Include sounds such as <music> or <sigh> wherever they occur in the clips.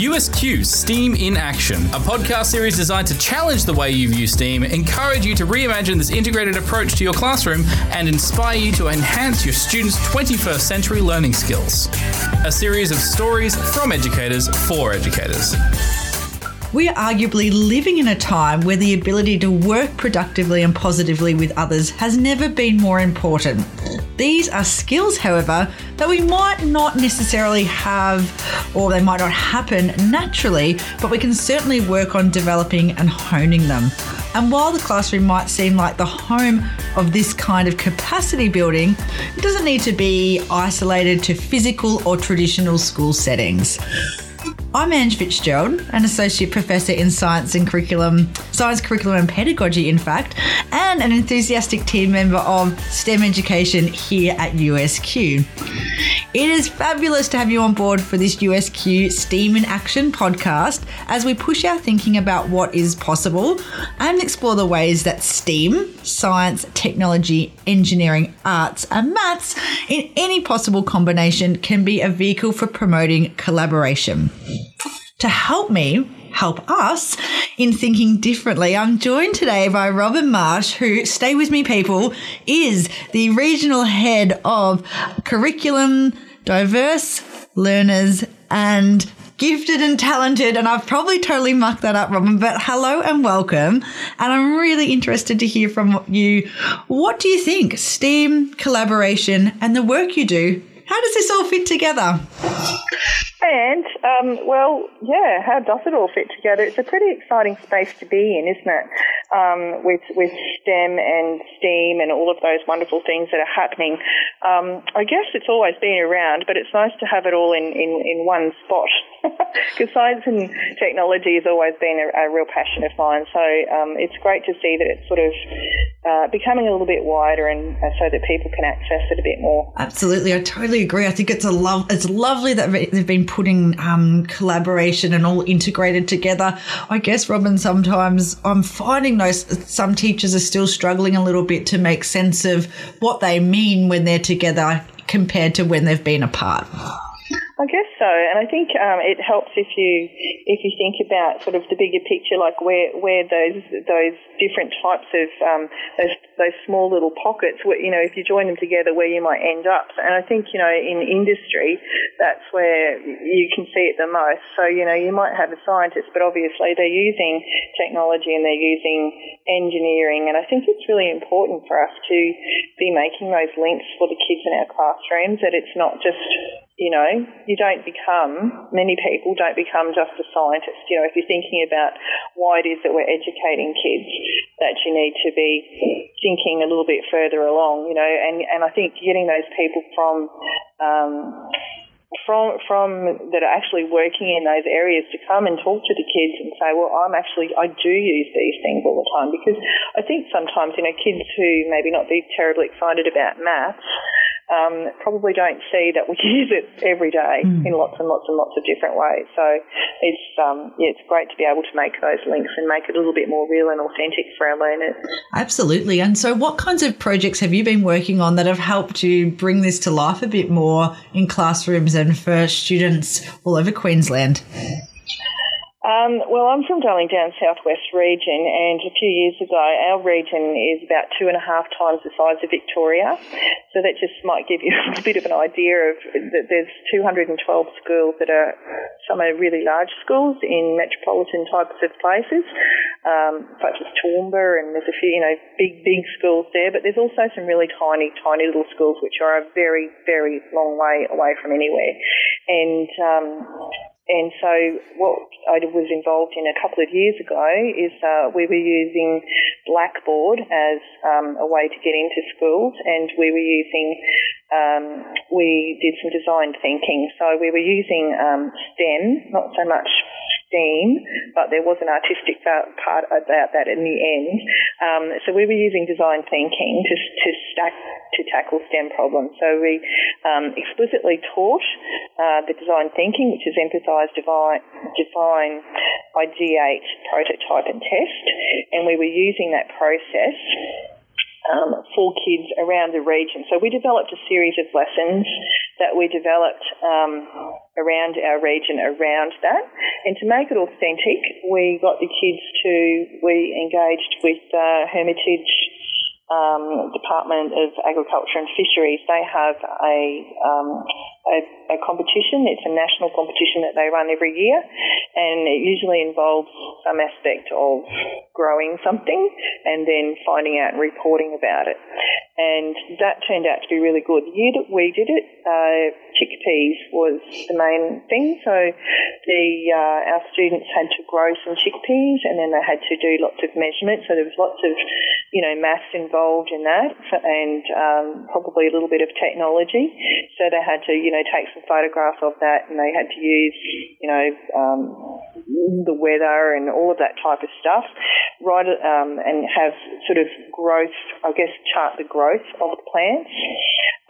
USQ STEAM in Action, a podcast series designed to challenge the way you view STEAM, encourage you to reimagine this integrated approach to your classroom, and inspire you to enhance your students' 21st century learning skills. A series of stories from educators for educators. We are arguably living in a time where the ability to work productively and positively with others has never been more important. These are skills, however, that we might not necessarily have or they might not happen naturally, but we can certainly work on developing and honing them. And while the classroom might seem like the home of this kind of capacity building, it doesn't need to be isolated to physical or traditional school settings. I'm Ange Fitzgerald, an associate professor in science and curriculum, science curriculum and pedagogy, in fact, and an enthusiastic team member of STEM education here at USQ. It is fabulous to have you on board for this USQ STEAM in Action podcast as we push our thinking about what is possible and explore the ways that STEAM, science, technology, engineering, arts, and maths, in any possible combination, can be a vehicle for promoting collaboration. To help me help us in thinking differently. I'm joined today by Robin Marsh, who, stay with me, people, is the regional head of curriculum, diverse learners, and gifted and talented. And I've probably totally mucked that up, Robin, but hello and welcome. And I'm really interested to hear from you. What do you think? STEAM, collaboration, and the work you do. How does this all fit together? And, um, well, yeah, how does it all fit together? It's a pretty exciting space to be in, isn't it? Um, with, with STEM and STEAM and all of those wonderful things that are happening. Um, I guess it's always been around, but it's nice to have it all in, in, in one spot. <laughs> Because science and technology has always been a, a real passion of mine. So um, it's great to see that it's sort of uh, becoming a little bit wider and uh, so that people can access it a bit more. Absolutely. I totally agree. I think it's a love, it's lovely that they've been putting um, collaboration and all integrated together. I guess, Robin, sometimes I'm finding those some teachers are still struggling a little bit to make sense of what they mean when they're together compared to when they've been apart. I guess so, and I think um, it helps if you if you think about sort of the bigger picture, like where where those those different types of um, those those small little pockets, where, you know, if you join them together, where you might end up. And I think you know in industry, that's where you can see it the most. So you know, you might have a scientist, but obviously they're using technology and they're using engineering, and I think it's really important for us to be making those links for the kids in our classrooms. That it's not just you know, you don't become, many people don't become just a scientist. You know, if you're thinking about why it is that we're educating kids, that you need to be thinking a little bit further along, you know, and, and I think getting those people from, um, from from that are actually working in those areas to come and talk to the kids and say, well, I'm actually I do use these things all the time. Because I think sometimes you know kids who maybe not be terribly excited about maths um, probably don't see that we <laughs> use it every day mm. in lots and lots and lots of different ways. So it's um, yeah, it's great to be able to make those links and make it a little bit more real and authentic for our learners. Absolutely. And so, what kinds of projects have you been working on that have helped you bring this to life a bit more in classrooms and for students all over Queensland? Um, well, I'm from Darling Downs Southwest region, and a few years ago, our region is about two and a half times the size of Victoria. So that just might give you <laughs> a bit of an idea of that. There's 212 schools that are some are really large schools in metropolitan types of places, um, such as Toowoomba, and there's a few you know big big schools there. But there's also some really tiny tiny little schools which are a very very long way away from anywhere, and um, and so what I was involved in a couple of years ago is uh, we were using Blackboard as um, a way to get into schools, and we were using um, we did some design thinking. So we were using um, STEM, not so much STEAM, but there was an artistic part about that in the end. Um, so we were using design thinking to, to stack to tackle STEM problems. So we um, explicitly taught uh, the design thinking, which is empathise, define, define, ideate, prototype, and test, and we were using that process um, for kids around the region. So we developed a series of lessons that we developed um, around our region around that. And to make it authentic, we got the kids to, we engaged with uh, Hermitage um, Department of Agriculture and Fisheries, they have a, um, a, a, competition. It's a national competition that they run every year, and it usually involves some aspect of growing something and then finding out and reporting about it. And that turned out to be really good. The year that we did it, uh, chickpeas was the main thing. So the uh, our students had to grow some chickpeas, and then they had to do lots of measurements. So there was lots of you know maths involved in that and um, probably a little bit of technology. So they had to, you know, take some photographs of that and they had to use, you know, um, the weather and all of that type of stuff, right, um, and have sort of growth, I guess, chart the growth of the plants.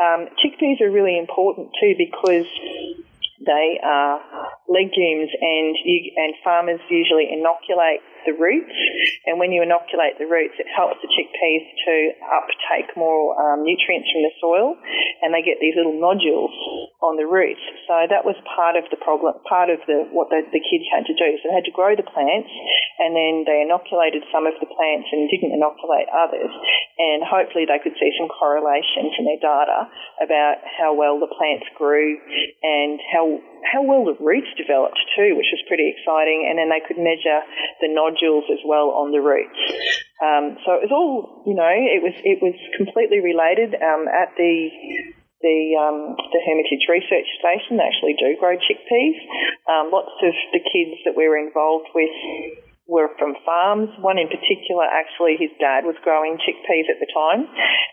Um, chickpeas are really important too because they are legumes, and you, and farmers usually inoculate the roots. And when you inoculate the roots, it helps the chickpeas to uptake more um, nutrients from the soil, and they get these little nodules on the roots. So that was part of the problem, part of the what the, the kids had to do. So they had to grow the plants, and then they inoculated some of the plants and didn't inoculate others. And hopefully they could see some correlations in their data about how well the plants grew and how how well the roots developed too, which was pretty exciting. And then they could measure the nodules as well on the roots. Um, so it was all, you know, it was it was completely related. Um, at the the um, the Hermitage Research Station, they actually do grow chickpeas. Um, lots of the kids that we were involved with were from farms. One in particular, actually, his dad was growing chickpeas at the time.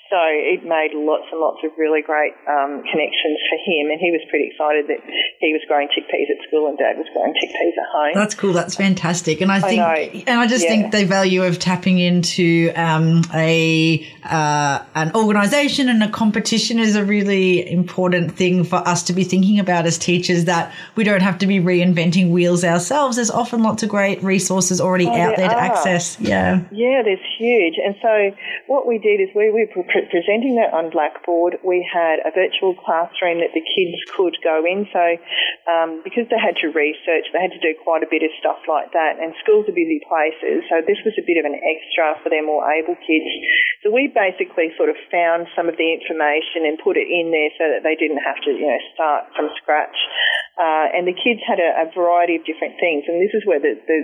So it made lots and lots of really great um, connections for him. And he was pretty excited that he was growing chickpeas at school and dad was growing chickpeas at home. That's cool. That's fantastic. And I think, I and I just yeah. think the value of tapping into um, a uh, an organisation and a competition is a really important thing for us to be thinking about as teachers. That we don't have to be reinventing wheels ourselves. There's often lots of great resources already oh, out there, there to access. Yeah. Yeah, there's huge. And so what we did is we were presenting that on Blackboard. We had a virtual classroom that the kids could go in. So um, because they had to research, they had to do quite a bit of stuff like that. And schools are busy places. So this was a bit of an extra for their more able kids. So we basically sort of found some of the information and put it in there so that they didn't have to, you know, start from scratch. Uh, and the kids had a, a, variety of different things. And this is where the, the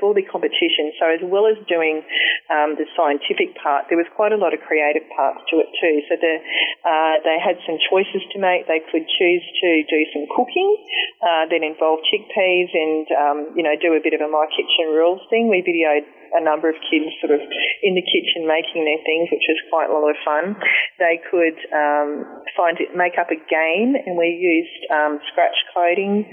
for the competition. So as well as doing um, the scientific part, there was quite a lot of creative parts to it too. So the, uh, they had some choices to make. They could choose to do some cooking uh, that involved chickpeas and um, you know do a bit of a my kitchen rules thing. We videoed a number of kids sort of in the kitchen making their things, which was quite a lot of fun. They could um, find it, make up a game, and we used um, scratch coding,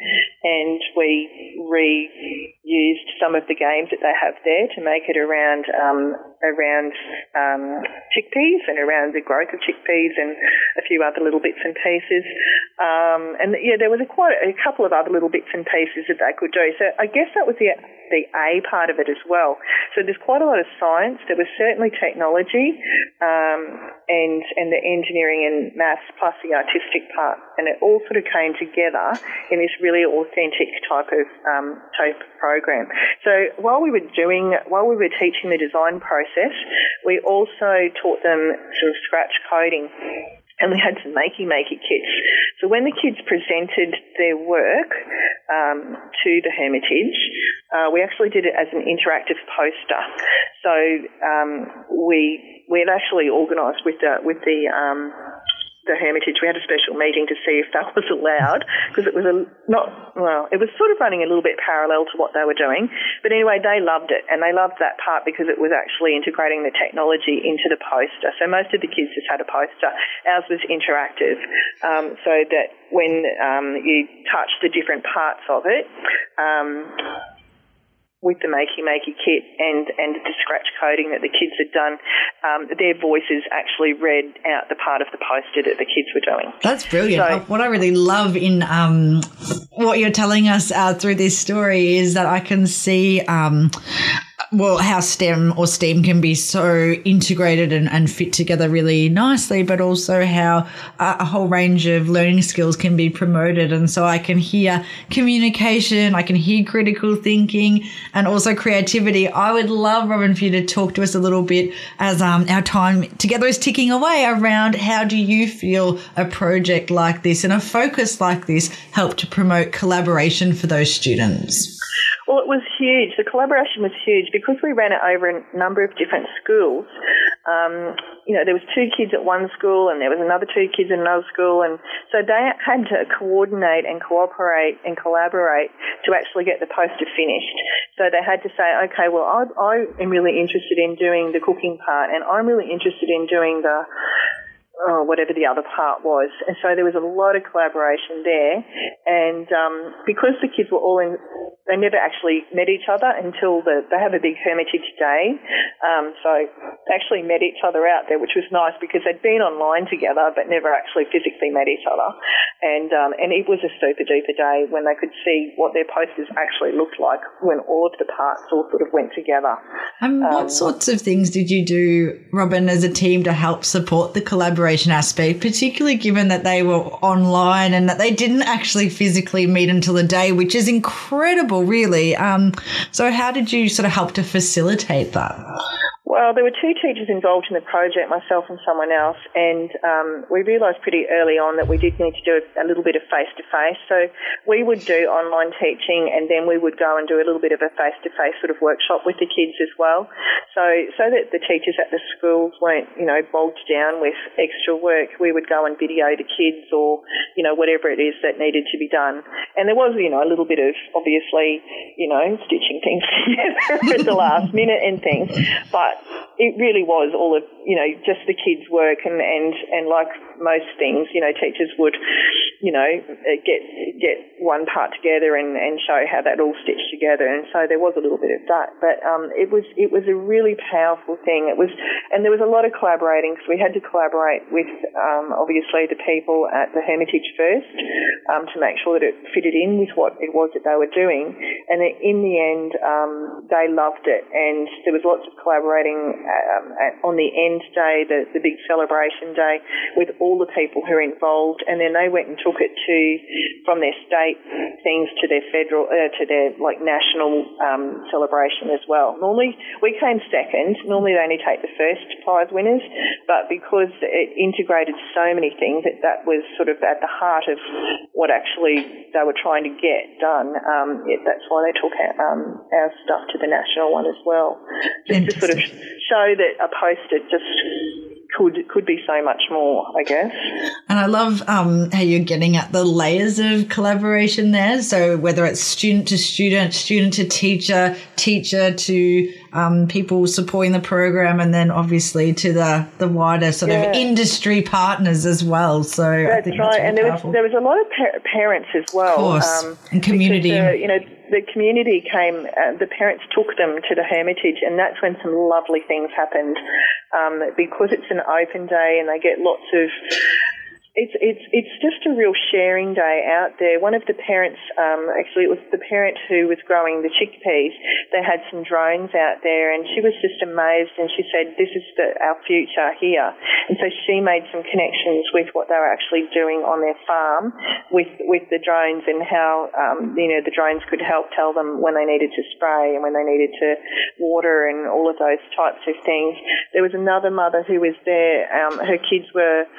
and we reused some of the games that they have there to make it around um, around um, chickpeas and around the growth of chickpeas and a few other little bits and pieces. Um, and yeah, there was a quite a couple of other little bits and pieces that they could do. So I guess that was the the A part of it as well. So there's quite a lot of science. There was certainly technology, um, and and the engineering and maths plus the artistic part, and it all sort of came together in this really authentic type of um, type of program. So while we were doing, while we were teaching the design process, we also taught them some scratch coding and we had some makey makey kits. So when the kids presented their work um, to the Hermitage, uh, we actually did it as an interactive poster. So um, we we had actually organised with the with the um, the Hermitage, we had a special meeting to see if that was allowed because it was a not well, it was sort of running a little bit parallel to what they were doing. But anyway, they loved it and they loved that part because it was actually integrating the technology into the poster. So most of the kids just had a poster. Ours was interactive, um, so that when um, you touch the different parts of it. Um, with the Makey Makey kit and, and the scratch coding that the kids had done, um, their voices actually read out the part of the poster that the kids were doing. That's brilliant. So, what I really love in um, what you're telling us uh, through this story is that I can see um, well, how STEM or STEAM can be so integrated and, and fit together really nicely, but also how a, a, whole range of learning skills can be promoted. And so I can hear communication, I can hear critical thinking, and also creativity. I would love, Robin, for you to talk to us a little bit as um, our time together is ticking away around how do you feel a project like this and a focus like this help to promote collaboration for those students? Well, it was huge. The collaboration was huge because we ran it over a number of different schools. Um, you know, there was two kids at one school and there was another two kids in another school, and so they had to coordinate and cooperate and collaborate to actually get the poster finished. So they had to say, okay, well, I, I am really interested in doing the cooking part, and I'm really interested in doing the oh, whatever the other part was. And so there was a lot of collaboration there. And um, because the kids were all in, they never actually met each other until the, they have a big Hermitage Day. Um, so they actually met each other out there, which was nice because they'd been online together but never actually physically met each other. And, um, and it was a super duper day when they could see what their posters actually looked like when all of the parts all sort of went together. And what um, sorts of things did you do, Robin, as a team to help support the collaboration aspect, particularly given that they were online and that they didn't actually physically meet until the day, which is incredible, really. Um, so, how did you sort of help to facilitate that? Well, there were two teachers involved in the project, myself and someone else, and um, we realised pretty early on that we did need to do a, little bit of face to face. So we would do online teaching, and then we would go and do a little bit of a face to face sort of workshop with the kids as well. So so that the teachers at the schools weren't, you know, bogged down with extra work, we would go and video the kids or you know whatever it is that needed to be done. And there was, you know, a little bit of obviously, you know, stitching things <laughs> together at the last minute and things, but it really was all of you know just the kids' work and and and like most things, you know, teachers would you know get get one part together and and show how that all stitched together, and so there was a little bit of that, but um, it was it was a really powerful thing. It was, and there was a lot of collaborating because we had to collaborate with um, obviously the people at the Hermitage first um, to make sure that it fitted in with what it was that they were doing, and in the end um, they loved it, and there was lots of collaborating um, on the end day, the, the big celebration day, with all the people who were involved, and then they went and took it to from their state things to their federal uh, to their like national um, celebration as well. Normally we came second. Normally they only take the first prize winners, but because it integrated so many things, that that was sort of at the heart of what actually they were trying to get done. Um, it, that's why they took our, um, our stuff to the national one as well, just to sort of show that a poster just could could be so much more, I guess. And I love um, how you're getting at the layers of collaboration there. So whether it's student to student, student to teacher, teacher to um, people supporting the program, and then obviously to the the wider sort yeah. of industry partners as well. So that's right. That's and there was there was a lot of pa- parents as well, of course, um, and community. Because, uh, you know the community came, uh, the parents took them to the Hermitage, and that's when some lovely things happened. Um, because it's an open day and they get lots of it's it's it's just a real sharing day out there. One of the parents, um, actually, it was the parent who was growing the chickpeas. They had some drones out there, and she was just amazed. And she said, "This is the, our future here." And so she made some connections with what they were actually doing on their farm with with the drones and how um, you know the drones could help tell them when they needed to spray and when they needed to water and all of those types of things. There was another mother who was there. Um, her kids were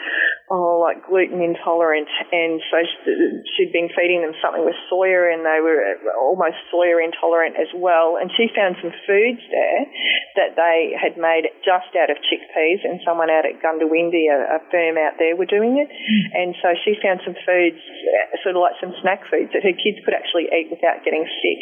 oh like gluten intolerant, and so she'd been feeding them something with soya, and they were almost soya intolerant as well. And she found some foods there that they had made just out of chickpeas, and someone out at Goondiwindi, a, a firm out there, were doing it. Mm. And so she found some foods, sort of like some snack foods that her kids could actually eat without getting sick.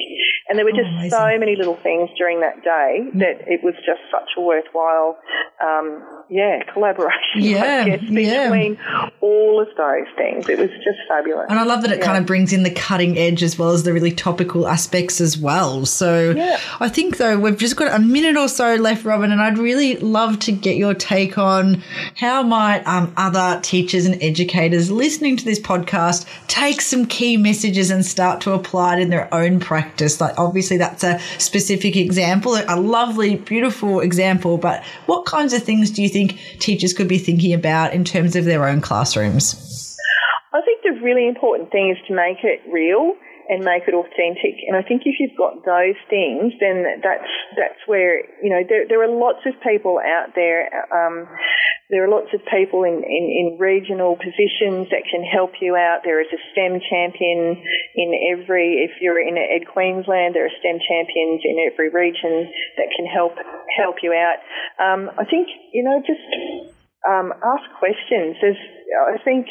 And there were just oh, so many little things during that day mm. that it was just such a worthwhile um, yeah, collaboration. <laughs> Yeah, I guess, yeah. between all of those things. It was just fabulous. And I love that it Yeah. kind of brings in the cutting edge as well as the really topical aspects as well. So Yeah. I think though we've just got a minute or so left, Robin, and I'd really love to get your take on how might um, other teachers and educators listening to this podcast take some key messages and start to apply it in their own practice. Like obviously that's a specific example, a lovely, beautiful example, but what kinds of things do you think teachers could be thinking about in terms of their own classrooms? I think the really important thing is to make it real and make it authentic. And I think if you've got those things, then that's that's where you know there there are lots of people out there. Um, there are lots of people in, in, in regional positions that can help you out. There is a STEM champion in every, if you're in Ed Queensland, there are STEM champions in every region that can help help you out. Um, I think you know just um, ask questions. There's, I think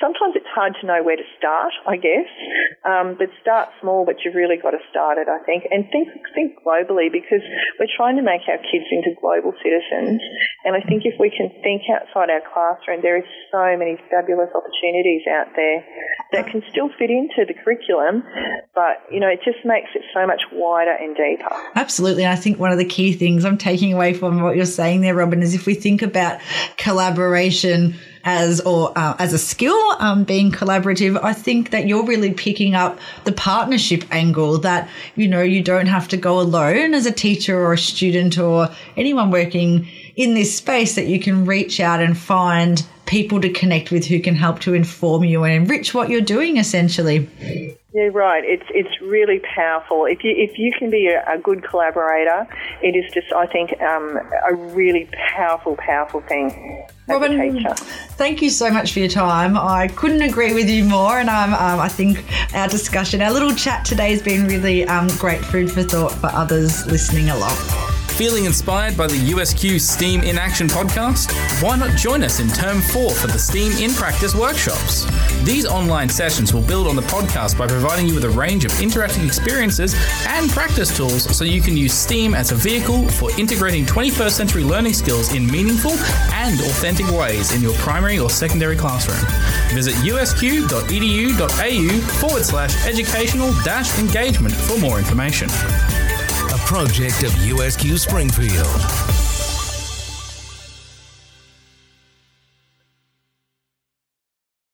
sometimes it's hard to know where to start. I guess, um, but start small. But you've really got to start it. I think, and think think globally because we're trying to make our kids into global citizens. And I think if we can think outside our classroom, there is so many fabulous opportunities out there that can still fit into the curriculum. But you know, it just makes it so much wider and deeper. Absolutely. And I think one of the key things I'm taking away from what you're saying there, Robin, is if we think about collaboration as or uh, as a skill um, being collaborative i think that you're really picking up the partnership angle that you know you don't have to go alone as a teacher or a student or anyone working in this space that you can reach out and find people to connect with who can help to inform you and enrich what you're doing essentially Yeah, right. It's it's really powerful. If you if you can be a, a good collaborator, it is just I think um, a really powerful, powerful thing Robin, teacher. thank you so much for your time. I couldn't agree with you more, and um, um, I think our discussion, our little chat today, has been really um, great food for thought for others listening along. Feeling inspired by the USQ STEAM in Action podcast? Why not join us in term four for the STEAM in Practice workshops? These online sessions will build on the podcast by providing you with a range of interactive experiences and practice tools so you can use STEAM as a vehicle for integrating 21st century learning skills in meaningful and authentic ways in your primary or secondary classroom. Visit usq.edu.au forward slash educational dash engagement for more information. Project of USQ Springfield.